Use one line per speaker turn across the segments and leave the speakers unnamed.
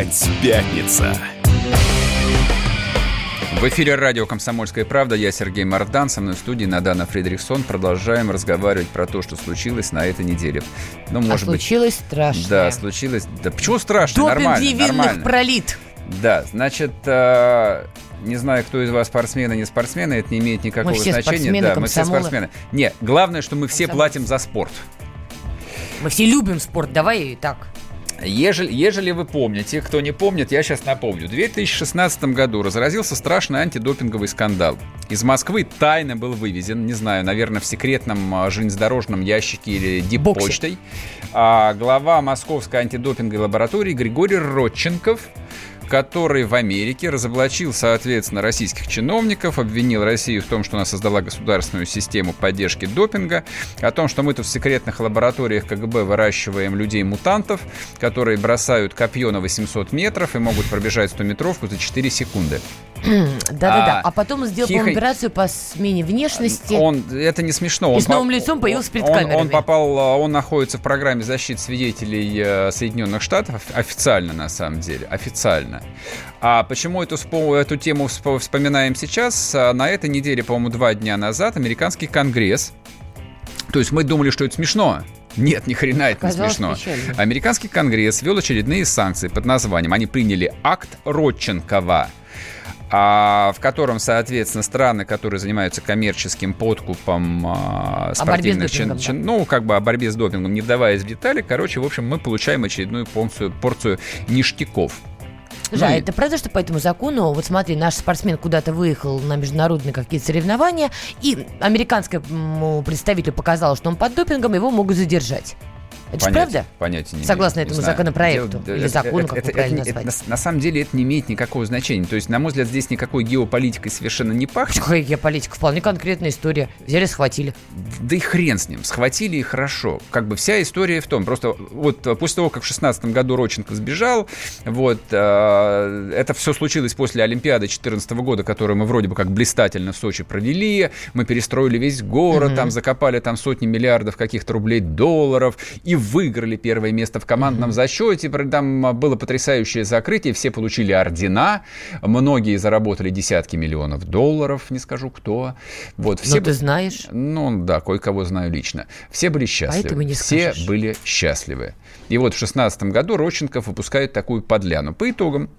Опять пятница.
В эфире радио «Комсомольская правда». Я Сергей Мардан. Со мной в студии Надана Фридрихсон. Продолжаем разговаривать про то, что случилось на этой неделе.
Ну, может а случилось быть... страшно.
Да, случилось... Да почему страшно?
Допинг
нормально,
невинных
нормально.
пролит.
Да, значит, э, не знаю, кто из вас спортсмены, не спортсмены, это не имеет никакого
мы все
значения.
Спортсмены,
да,
комсомолы.
мы все спортсмены. Нет, главное, что мы все платим за спорт.
Мы все любим спорт, давай так.
Ежели, ежели вы помните, кто не помнит, я сейчас напомню. В 2016 году разразился страшный антидопинговый скандал. Из Москвы тайно был вывезен, не знаю, наверное, в секретном а, железнодорожном ящике или диппочтой, а, глава Московской антидопинговой лаборатории Григорий Родченков – который в Америке разоблачил, соответственно, российских чиновников, обвинил Россию в том, что она создала государственную систему поддержки допинга, о том, что мы тут в секретных лабораториях КГБ выращиваем людей-мутантов, которые бросают копье на 800 метров и могут пробежать 100-метровку за 4 секунды.
Да-да-да. А, а потом сделал Хихо... операцию по смене внешности.
Он, это не смешно.
И
он
с новым по... лицом появился перед
он,
камерами.
Он попал, он находится в программе защиты свидетелей э, Соединенных Штатов, официально на самом деле, официально. А почему эту, эту тему вспоминаем сейчас? А на этой неделе, по-моему, два дня назад американский конгресс, то есть мы думали, что это смешно, нет, ни хрена это не смешно. Печально. Американский конгресс ввел очередные санкции под названием, они приняли акт Родченкова – а, в котором, соответственно, страны, которые занимаются коммерческим подкупом а, спортивных чин, чин, ну, как бы о борьбе с допингом, не вдаваясь в детали, короче, в общем, мы получаем очередную порцию, порцию ништяков.
Слушай, ну, а это правда, что по этому закону, вот смотри, наш спортсмен куда-то выехал на международные какие-то соревнования, и американскому представителю показалось, что он под допингом, его могут задержать. Это Понять, правда?
Понятия не
Согласно
имею,
этому законопроекту
Дело,
или закону,
это,
как
это,
правильно
это,
назвать?
Это, на, самом деле это не имеет никакого значения. То есть, на мой взгляд, здесь никакой геополитикой совершенно не пахнет.
Какая геополитика? Вполне конкретная история. Взяли, схватили.
Да и хрен с ним. Схватили и хорошо. Как бы вся история в том. Просто вот после того, как в 16 году Роченко сбежал, вот, э, это все случилось после Олимпиады 14 года, которую мы вроде бы как блистательно в Сочи провели. Мы перестроили весь город, mm-hmm. там закопали там сотни миллиардов каких-то рублей, долларов и выиграли первое место в командном зачете. Там было потрясающее закрытие, все получили ордена, многие заработали десятки миллионов долларов, не скажу кто. Вот,
все Но ты знаешь?
Ну да, кое-кого знаю лично. Все были счастливы.
не
все
скажешь.
были счастливы. И вот в 2016 году Рощенков выпускает такую подляну. По итогам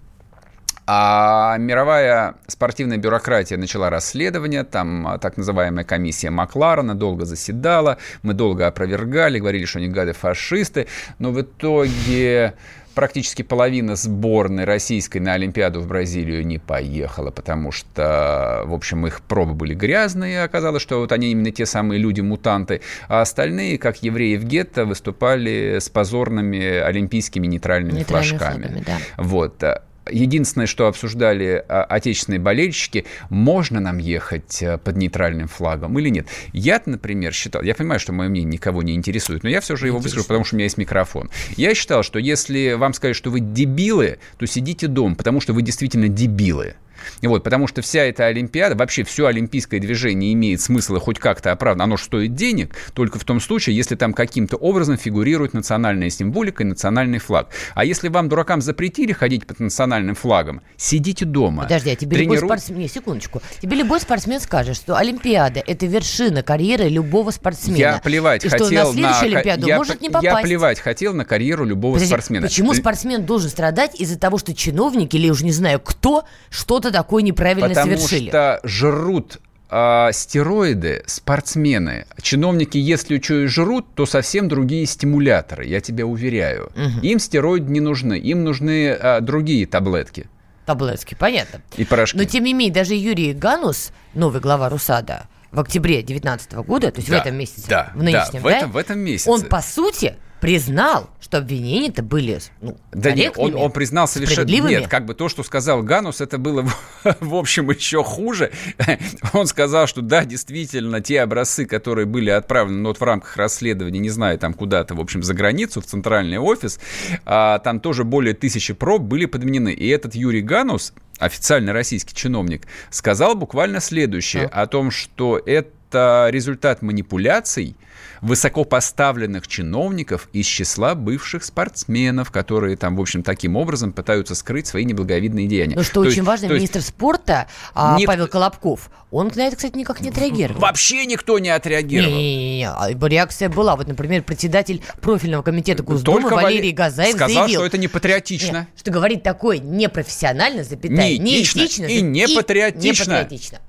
а мировая спортивная бюрократия начала расследование, там а, так называемая комиссия Макларена долго заседала, мы долго опровергали, говорили, что они гады фашисты, но в итоге практически половина сборной российской на Олимпиаду в Бразилию не поехала, потому что, в общем, их пробы были грязные, оказалось, что вот они именно те самые люди-мутанты, а остальные, как евреи в гетто, выступали с позорными олимпийскими нейтральными, нейтральными флажками. Флагами, да. Вот. Единственное, что обсуждали а, отечественные болельщики, можно нам ехать а, под нейтральным флагом или нет. Я, например, считал, я понимаю, что мое мнение никого не интересует, но я все же его выскажу, потому что у меня есть микрофон. Я считал, что если вам сказать, что вы дебилы, то сидите дома, потому что вы действительно дебилы. Вот, потому что вся эта Олимпиада, вообще все олимпийское движение имеет смысл и хоть как-то оправдано. Оно стоит денег только в том случае, если там каким-то образом фигурирует национальная символика и национальный флаг. А если вам, дуракам, запретили ходить под национальным флагом, сидите дома.
Подожди, а тебе тренируй... любой спортсмен... Не, секундочку. Тебе любой спортсмен скажет, что Олимпиада – это вершина карьеры любого спортсмена.
Я плевать
и
хотел
что на следующую
на...
Олимпиаду
я...
может не попасть.
Я плевать хотел на карьеру любого
Подожди,
спортсмена.
Почему спортсмен должен страдать из-за того, что чиновники или уж не знаю кто что-то такое неправильно
Потому
совершили.
Потому что жрут а, стероиды спортсмены. Чиновники, если что и жрут, то совсем другие стимуляторы, я тебя уверяю. Угу. Им стероиды не нужны, им нужны а, другие таблетки.
Таблетки, понятно.
И порошки.
Но тем не менее, даже Юрий Ганус, новый глава РУСАДА, в октябре 2019 года, то есть
да,
в этом месяце,
да,
в нынешнем,
да, в,
да,
этом, в этом месяце.
он, по сути, признал, что обвинения-то были ну,
Да нет, он, он признал совершенно... Нет, как бы то, что сказал Ганус, это было, в общем, еще хуже. Он сказал, что да, действительно, те образцы, которые были отправлены ну, вот в рамках расследования, не знаю, там куда-то, в общем, за границу, в центральный офис, а, там тоже более тысячи проб были подменены. И этот Юрий Ганус, официальный российский чиновник, сказал буквально следующее, да. о том, что это это результат манипуляций высокопоставленных чиновников из числа бывших спортсменов, которые там, в общем, таким образом пытаются скрыть свои неблаговидные деяния.
Но что то очень есть, важно, министр есть... спорта а, Ник... Павел Колобков, он на это, кстати, никак не отреагировал.
Вообще никто не отреагировал.
Не-не-не, а, реакция была. Вот, например, председатель профильного комитета Госдумы Только Валерий Газаев
сказал,
заявил,
что это не патриотично. Нет,
что говорить такое непрофессионально, запятая,
неэтично,
неэтично
и не патриотично.
И не патриотично.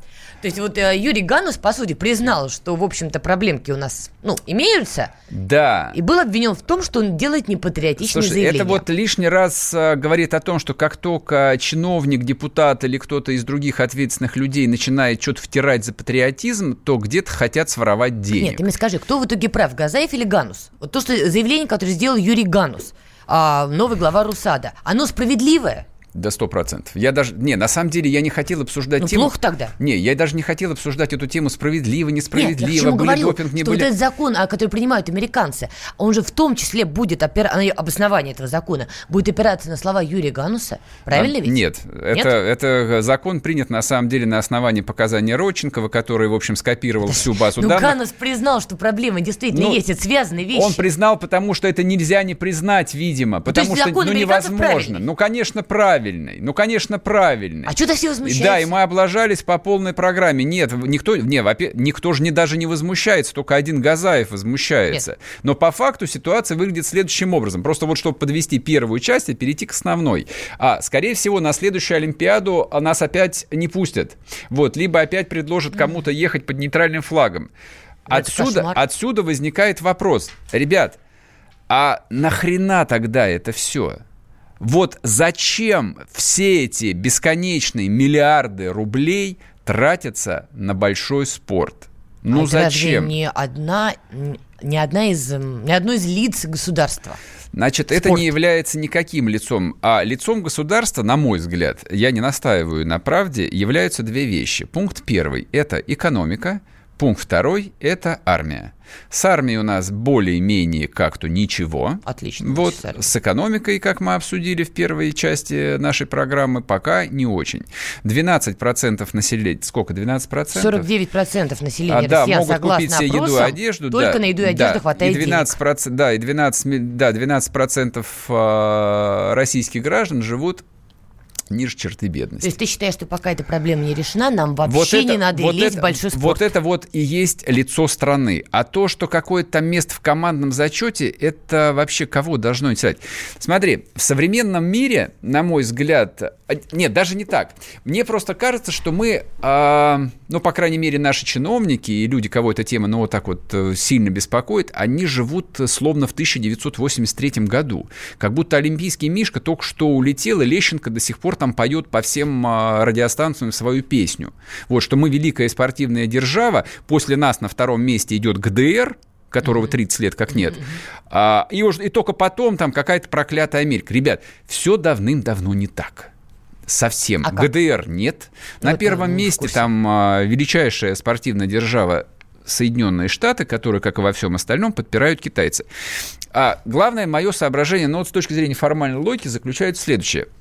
То есть вот э, Юрий Ганус, по сути, признал, что, в общем-то, проблемки у нас, ну, имеются.
Да.
И был обвинен в том, что он делает непатриотичные Слушай, заявления.
это вот лишний раз э, говорит о том, что как только чиновник, депутат или кто-то из других ответственных людей начинает что-то втирать за патриотизм, то где-то хотят своровать денег.
Нет, ты мне скажи, кто в итоге прав, Газаев или Ганус? Вот то, что заявление, которое сделал Юрий Ганус, а, новый глава РУСАДА, оно справедливое?
До сто процентов. Я даже... Не, на самом деле я не хотел обсуждать ну, тему...
плохо тогда.
Не, я даже не хотел обсуждать эту тему справедливо, несправедливо, Нет, я были
говорю,
допинг, не
что
были...
вот этот закон, который принимают американцы, он же в том числе будет, опер... обоснование этого закона, будет опираться на слова Юрия Гануса, правильно а, ведь?
Нет, Нет? Это, это закон принят на самом деле на основании показаний Родченкова, который, в общем, скопировал да, всю базу
ну,
данных.
Ганус признал, что проблемы действительно ну, есть, это связанные вещи.
Он признал, потому что это нельзя не признать, видимо, ну, потому что ну, невозможно. Правильный. Ну, конечно, правильный. Ну, конечно, правильный.
А что-то все возмущаются.
Да, и мы облажались по полной программе. Нет, никто, не, никто же не, даже не возмущается, только один Газаев возмущается. Нет. Но по факту ситуация выглядит следующим образом. Просто вот чтобы подвести первую часть и перейти к основной. А, скорее всего, на следующую Олимпиаду нас опять не пустят. Вот, либо опять предложат кому-то ехать под нейтральным флагом. Отсюда, отсюда возникает вопрос. Ребят, а нахрена тогда это все? Вот зачем все эти бесконечные миллиарды рублей тратятся на большой спорт? Ну а зачем?
Разве не одна, не одна из, не одно из лиц государства.
Значит, Спорт. это не является никаким лицом. А лицом государства, на мой взгляд, я не настаиваю на правде, являются две вещи. Пункт первый – это экономика. Пункт второй – это армия. С армией у нас более-менее как-то ничего.
Отлично.
Вот с экономикой, как мы обсудили в первой части нашей программы, пока не очень. 12% населения, сколько, 12%?
49% населения а,
да,
россиян,
могут купить себе еду и одежду.
Только
да,
на еду и одежду
да,
хватает
и 12 денег. Да, и 12, да, 12% а, российских граждан живут ниже черты бедности.
То есть ты считаешь, что пока эта проблема не решена, нам вообще вот это, не надо вот лезть это, в большой спорт?
Вот это вот и есть лицо страны. А то, что какое-то там место в командном зачете, это вообще кого должно интересовать? Смотри, в современном мире, на мой взгляд, а, нет, даже не так. Мне просто кажется, что мы, э, ну, по крайней мере, наши чиновники и люди, кого эта тема, ну, вот так вот э, сильно беспокоит, они живут словно в 1983 году. Как будто олимпийский Мишка только что улетел, и Лещенко до сих пор там поет по всем а, радиостанциям свою песню. Вот, что мы великая спортивная держава, после нас на втором месте идет ГДР, которого 30 лет как нет. А, и, уж, и только потом там какая-то проклятая Америка. Ребят, все давным-давно не так. Совсем. А ГДР нет. Ну, на первом месте там а, величайшая спортивная держава Соединенные Штаты, которые, как и во всем остальном, подпирают китайцы. А главное мое соображение, но ну, вот с точки зрения формальной логики, заключается в следующее –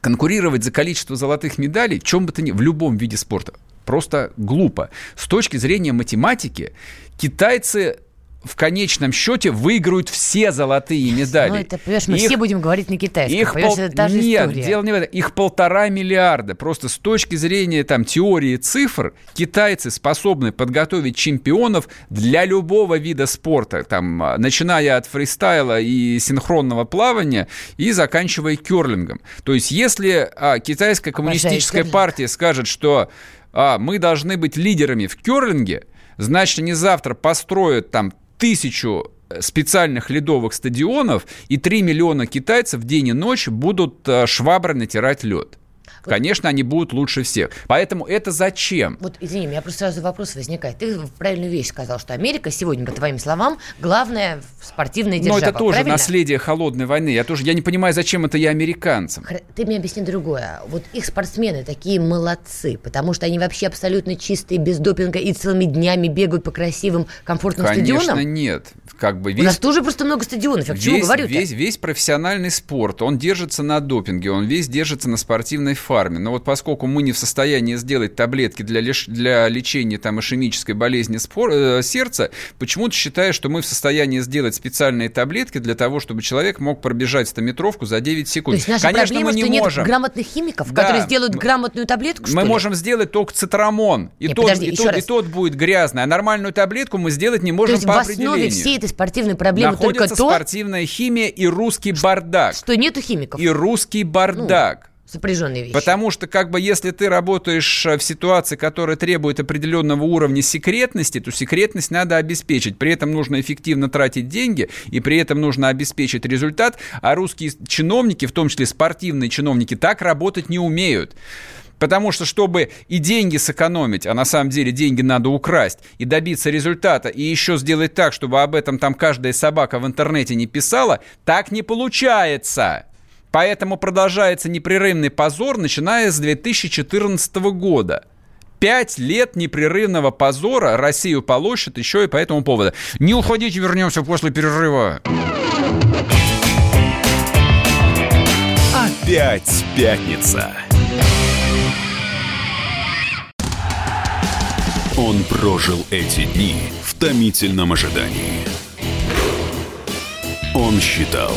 конкурировать за количество золотых медалей, чем бы то ни в любом виде спорта, просто глупо. С точки зрения математики, китайцы в конечном счете выиграют все золотые медали. Ну,
это, понимаешь, мы их, все будем говорить на китайском.
Их
пол...
это та же Нет, история. дело не в этом. Их полтора миллиарда. Просто с точки зрения там, теории цифр, китайцы способны подготовить чемпионов для любого вида спорта. Там, начиная от фристайла и синхронного плавания и заканчивая керлингом. То есть, если а, китайская коммунистическая партия скажет, что а, мы должны быть лидерами в керлинге, значит, они завтра построят там тысячу э, специальных ледовых стадионов, и 3 миллиона китайцев день и ночь будут э, шваброй натирать лед. Конечно, они будут лучше всех. Поэтому это зачем?
Вот, извини, у меня просто сразу вопрос возникает. Ты правильную вещь сказал, что Америка сегодня, по твоим словам, главная спортивная держава.
Но это тоже
правильно?
наследие холодной войны. Я тоже я не понимаю, зачем это я американцам.
Ты мне объясни другое. Вот их спортсмены такие молодцы, потому что они вообще абсолютно чистые, без допинга и целыми днями бегают по красивым, комфортным
Конечно,
стадионам.
Конечно, нет. Как бы весь,
У нас тоже просто много стадионов. Я к чему говорю
весь, весь профессиональный спорт, он держится на допинге, он весь держится на спортивной фарме. Но вот поскольку мы не в состоянии сделать таблетки для, лиш... для лечения там, ишемической болезни спор... э, сердца, почему-то считаю, что мы в состоянии сделать специальные таблетки для того, чтобы человек мог пробежать стометровку за 9 секунд. То
есть наша Конечно, проблема, мы не что можем. нет грамотных химиков, да. которые сделают грамотную таблетку,
Мы можем сделать только цитрамон. И, Нет, тот, подожди, и, тот, и тот будет грязный. А нормальную таблетку мы сделать не можем то есть по в основе
всей этой спортивной проблемы
Находится
только то...
спортивная химия и русский бардак.
Что нету химиков.
И русский бардак. Ну
сопряженные вещи.
Потому что, как бы, если ты работаешь э, в ситуации, которая требует определенного уровня секретности, то секретность надо обеспечить. При этом нужно эффективно тратить деньги, и при этом нужно обеспечить результат. А русские чиновники, в том числе спортивные чиновники, так работать не умеют. Потому что, чтобы и деньги сэкономить, а на самом деле деньги надо украсть, и добиться результата, и еще сделать так, чтобы об этом там каждая собака в интернете не писала, так не получается. Поэтому продолжается непрерывный позор, начиная с 2014 года. Пять лет непрерывного позора Россию полощет еще и по этому поводу. Не уходите, вернемся после перерыва.
Опять пятница. Он прожил эти дни в томительном ожидании. Он считал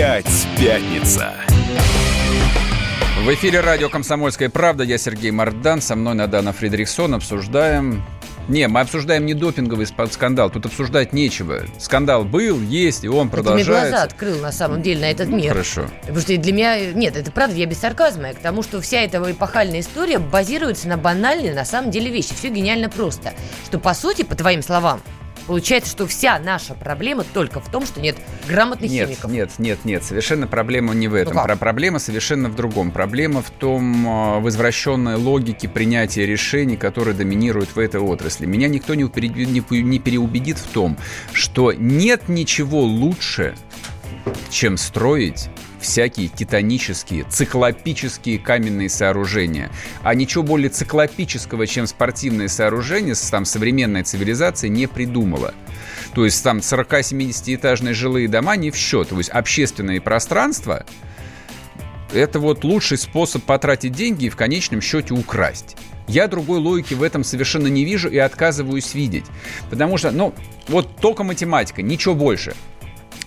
Опять пятница.
В эфире радио «Комсомольская правда». Я Сергей Мардан. Со мной Надана Фридрихсон. Обсуждаем не, мы обсуждаем не допинговый скандал, тут обсуждать нечего. Скандал был, есть, и он продолжается.
Ты мне глаза открыл, на самом деле, на этот мир.
Хорошо.
Потому что для меня... Нет, это правда, я без сарказма. Я к тому, что вся эта эпохальная история базируется на банальной, на самом деле, вещи. Все гениально просто. Что, по сути, по твоим словам, Получается, что вся наша проблема только в том, что нет грамотных
нет,
химиков.
Нет, нет, нет, совершенно проблема не в этом. Ну проблема совершенно в другом. Проблема в том а, в извращенной логике принятия решений, которые доминируют в этой отрасли. Меня никто не, не переубедит в том, что нет ничего лучше, чем строить всякие титанические, циклопические каменные сооружения. А ничего более циклопического, чем спортивные сооружения, там современная цивилизация не придумала. То есть там 40-70-этажные жилые дома не в счет. То есть общественные пространства это вот лучший способ потратить деньги и в конечном счете украсть. Я другой логики в этом совершенно не вижу и отказываюсь видеть. Потому что, ну, вот только математика, ничего больше.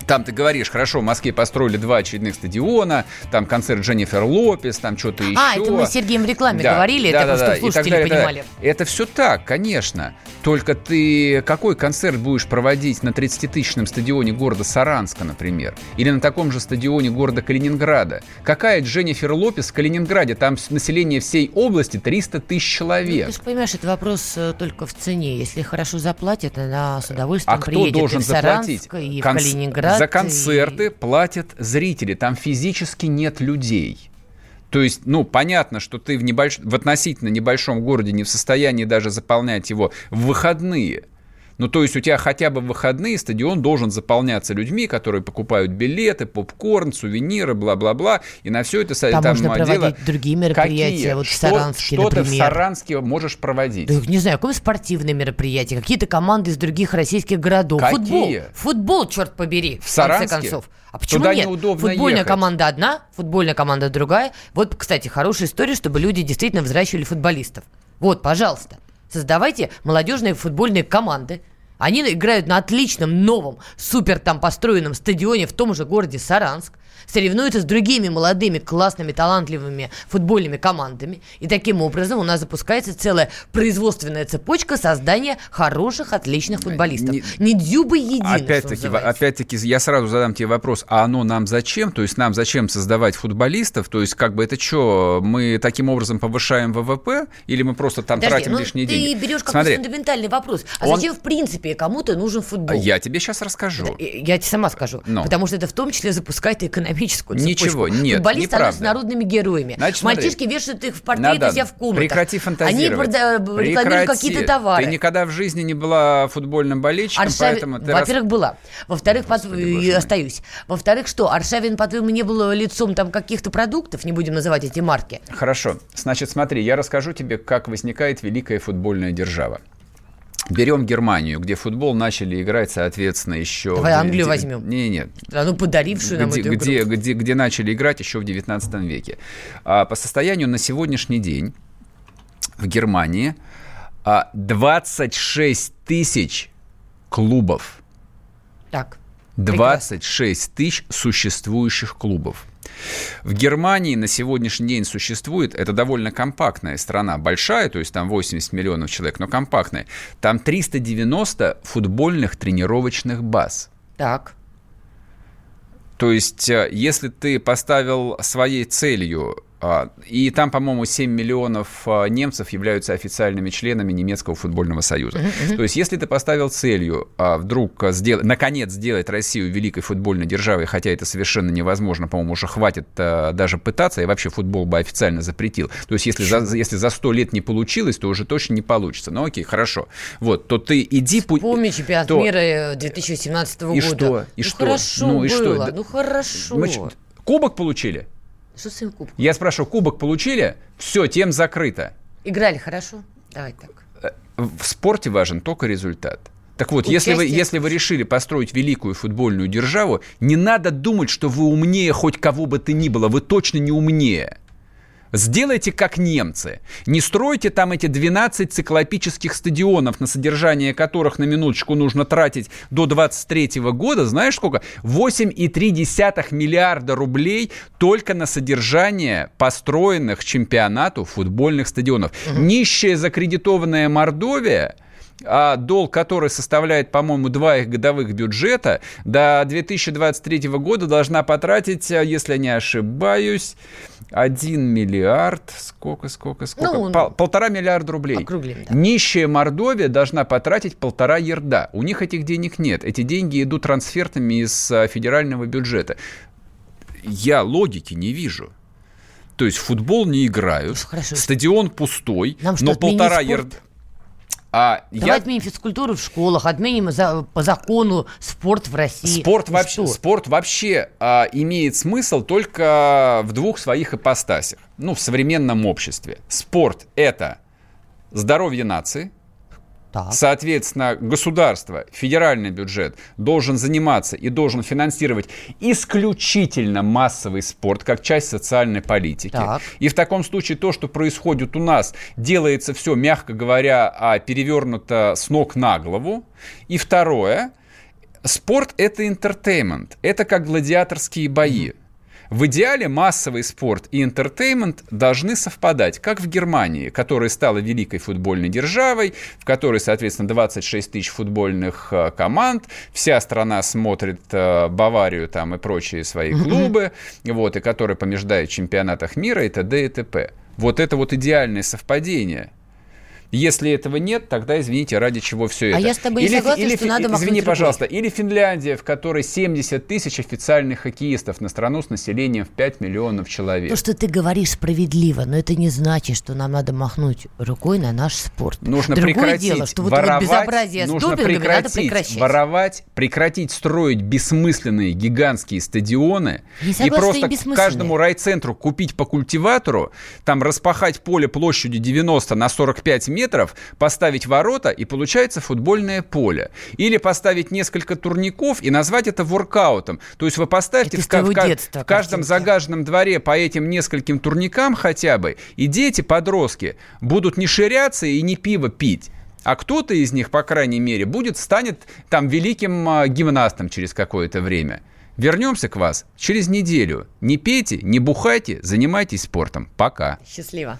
Там ты говоришь, хорошо, в Москве построили два очередных стадиона, там концерт Дженнифер Лопес, там что-то еще.
А, это мы с Сергеем в рекламе да, говорили, да, это да, просто да, слушатели далее, понимали.
Да. Это все так, конечно. Только ты какой концерт будешь проводить на 30-тысячном стадионе города Саранска, например? Или на таком же стадионе города Калининграда? Какая Дженнифер Лопес в Калининграде? Там население всей области 300 тысяч человек.
Ну, ты же понимаешь, это вопрос э, только в цене. Если хорошо заплатят, она с удовольствием
а приедет кто должен
и в Саранск, заплатить? и в Конц... Калининград
за концерты платят зрители, там физически нет людей. То есть, ну, понятно, что ты в, небольш... в относительно небольшом городе не в состоянии даже заполнять его в выходные. Ну, то есть у тебя хотя бы в выходные стадион должен заполняться людьми, которые покупают билеты, попкорн, сувениры, бла-бла-бла, и на все это
там, там можно проводить дело... другие мероприятия, Какие? вот в Саранске,
что,
что например.
ты в Саранске можешь проводить?
Да, не знаю, какое спортивное мероприятие, какие-то команды из других российских городов. Какие? Футбол, футбол, черт побери, в, в конце концов. А почему
Туда
нет? Футбольная
ехать.
команда одна, футбольная команда другая. Вот, кстати, хорошая история, чтобы люди действительно взращивали футболистов. Вот, пожалуйста, создавайте молодежные футбольные команды, они играют на отличном, новом, супер там построенном стадионе в том же городе Саранск. соревнуется с другими молодыми, классными, талантливыми футбольными командами. И таким образом у нас запускается целая производственная цепочка создания хороших, отличных футболистов. Не, не дзюбы единый,
Опять-таки, опять-таки, я сразу задам тебе вопрос, а оно нам зачем? То есть нам зачем создавать футболистов? То есть как бы это что, мы таким образом повышаем ВВП? Или мы просто там Подожди, тратим ну, лишние
ты
деньги?
ты берешь какой-то фундаментальный вопрос. А Он... зачем, в принципе, кому-то нужен футбол?
Я тебе сейчас расскажу.
Я тебе сама скажу. Но. Потому что это в том числе запускает экономическую цепочку.
Ничего, нет,
Футболисты становятся народными героями. Значит, Мальчишки вешают их в портреты себя в комнатах.
Прекрати фантазировать. Они
прода- рекламируют какие-то товары.
Ты никогда в жизни не была футбольным болельщиком, Аршав... поэтому ты
Во-первых, раз... была. Во-вторых, Господи, под... остаюсь. Во-вторых, что? Аршавин, по-твоему, не был лицом там каких-то продуктов? Не будем называть эти марки.
Хорошо. Значит, смотри, я расскажу тебе, как возникает великая футбольная держава. Берем Германию, где футбол начали играть, соответственно, еще...
Давай Англию возьмем.
Не, нет.
ну подарившую нам
где,
эту
где, игру. Где, где начали играть еще в 19 веке. А, по состоянию на сегодняшний день в Германии а, 26 тысяч клубов.
Так.
26 тысяч существующих клубов. В Германии на сегодняшний день существует, это довольно компактная страна, большая, то есть там 80 миллионов человек, но компактная. Там 390 футбольных тренировочных баз.
Так.
То есть, э, если ты поставил своей целью и там, по-моему, 7 миллионов а, немцев являются официальными членами немецкого футбольного союза. То есть, если ты поставил целью а, вдруг сделать, наконец сделать Россию великой футбольной державой, хотя это совершенно невозможно, по-моему, уже хватит даже пытаться, и вообще футбол бы официально запретил. То есть, если за, если за 100 лет не получилось, то уже точно не получится. Ну, окей, хорошо. Вот, то ты иди...
Вспомни чемпионат то... мира 2017 года.
И что? И
ну,
что?
хорошо ну, и было. Что? Ну, хорошо. Мы...
Кубок получили?
Что с кубком?
Я спрашиваю, кубок получили? Все, тем закрыто.
Играли хорошо? Давай так.
Э, в спорте важен только результат. Так вот, если вы, если вы решили построить великую футбольную державу, не надо думать, что вы умнее хоть кого бы то ни было. Вы точно не умнее. Сделайте как немцы. Не стройте там эти 12 циклопических стадионов, на содержание которых на минуточку нужно тратить до 23 года. Знаешь сколько? 8,3 миллиарда рублей только на содержание построенных чемпионату футбольных стадионов. Угу. Нищая закредитованная Мордовия а долг который составляет, по-моему, два их годовых бюджета, до 2023 года должна потратить, если не ошибаюсь, 1 миллиард, сколько, сколько, сколько? Ну, Пол, полтора миллиарда рублей.
Округлим, да.
Нищая Мордовия должна потратить полтора ерда. У них этих денег нет. Эти деньги идут трансфертами из а, федерального бюджета. Я логики не вижу. То есть футбол не играют, Хорошо. стадион пустой, Нам но полтора ерда...
А Давай я... отменим физкультуру в школах, отменим за, по закону спорт в России.
Спорт, ну вообще, спорт вообще а, имеет смысл только в двух своих ипостасях. Ну, в современном обществе. Спорт – это здоровье нации – так. Соответственно, государство, федеральный бюджет должен заниматься и должен финансировать исключительно массовый спорт как часть социальной политики. Так. И в таком случае то, что происходит у нас, делается все, мягко говоря, а перевернуто с ног на голову. И второе, спорт это entertainment, это как гладиаторские бои. Mm-hmm. В идеале массовый спорт и entertainment должны совпадать, как в Германии, которая стала великой футбольной державой, в которой, соответственно, 26 тысяч футбольных э, команд, вся страна смотрит э, Баварию там и прочие свои клубы, вот, и которые побеждают в чемпионатах мира и т.д. и т.п. Вот это вот идеальное совпадение – если этого нет, тогда извините, ради чего все а это.
А я с тобой или, не согласна, или, что надо
Извини, пожалуйста, или Финляндия, в которой 70 тысяч официальных хоккеистов на страну с населением в 5 миллионов человек.
То, что ты говоришь справедливо, но это не значит, что нам надо махнуть рукой на наш спорт.
Нужно
Другое
прекратить
дело, что
воровать,
вот безобразие нужно прекратить, надо прекращать.
воровать, прекратить строить бессмысленные гигантские стадионы
и
просто каждому райцентру купить по культиватору, там распахать поле площадью 90 на 45 метров, метров, поставить ворота, и получается футбольное поле. Или поставить несколько турников и назвать это воркаутом. То есть вы поставите в, в, детства, в каждом загаженном дворе по этим нескольким турникам хотя бы, и дети, подростки, будут не ширяться и не пиво пить. А кто-то из них, по крайней мере, будет, станет там великим а, гимнастом через какое-то время. Вернемся к вас через неделю. Не пейте, не бухайте, занимайтесь спортом. Пока.
Счастливо.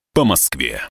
по Москве.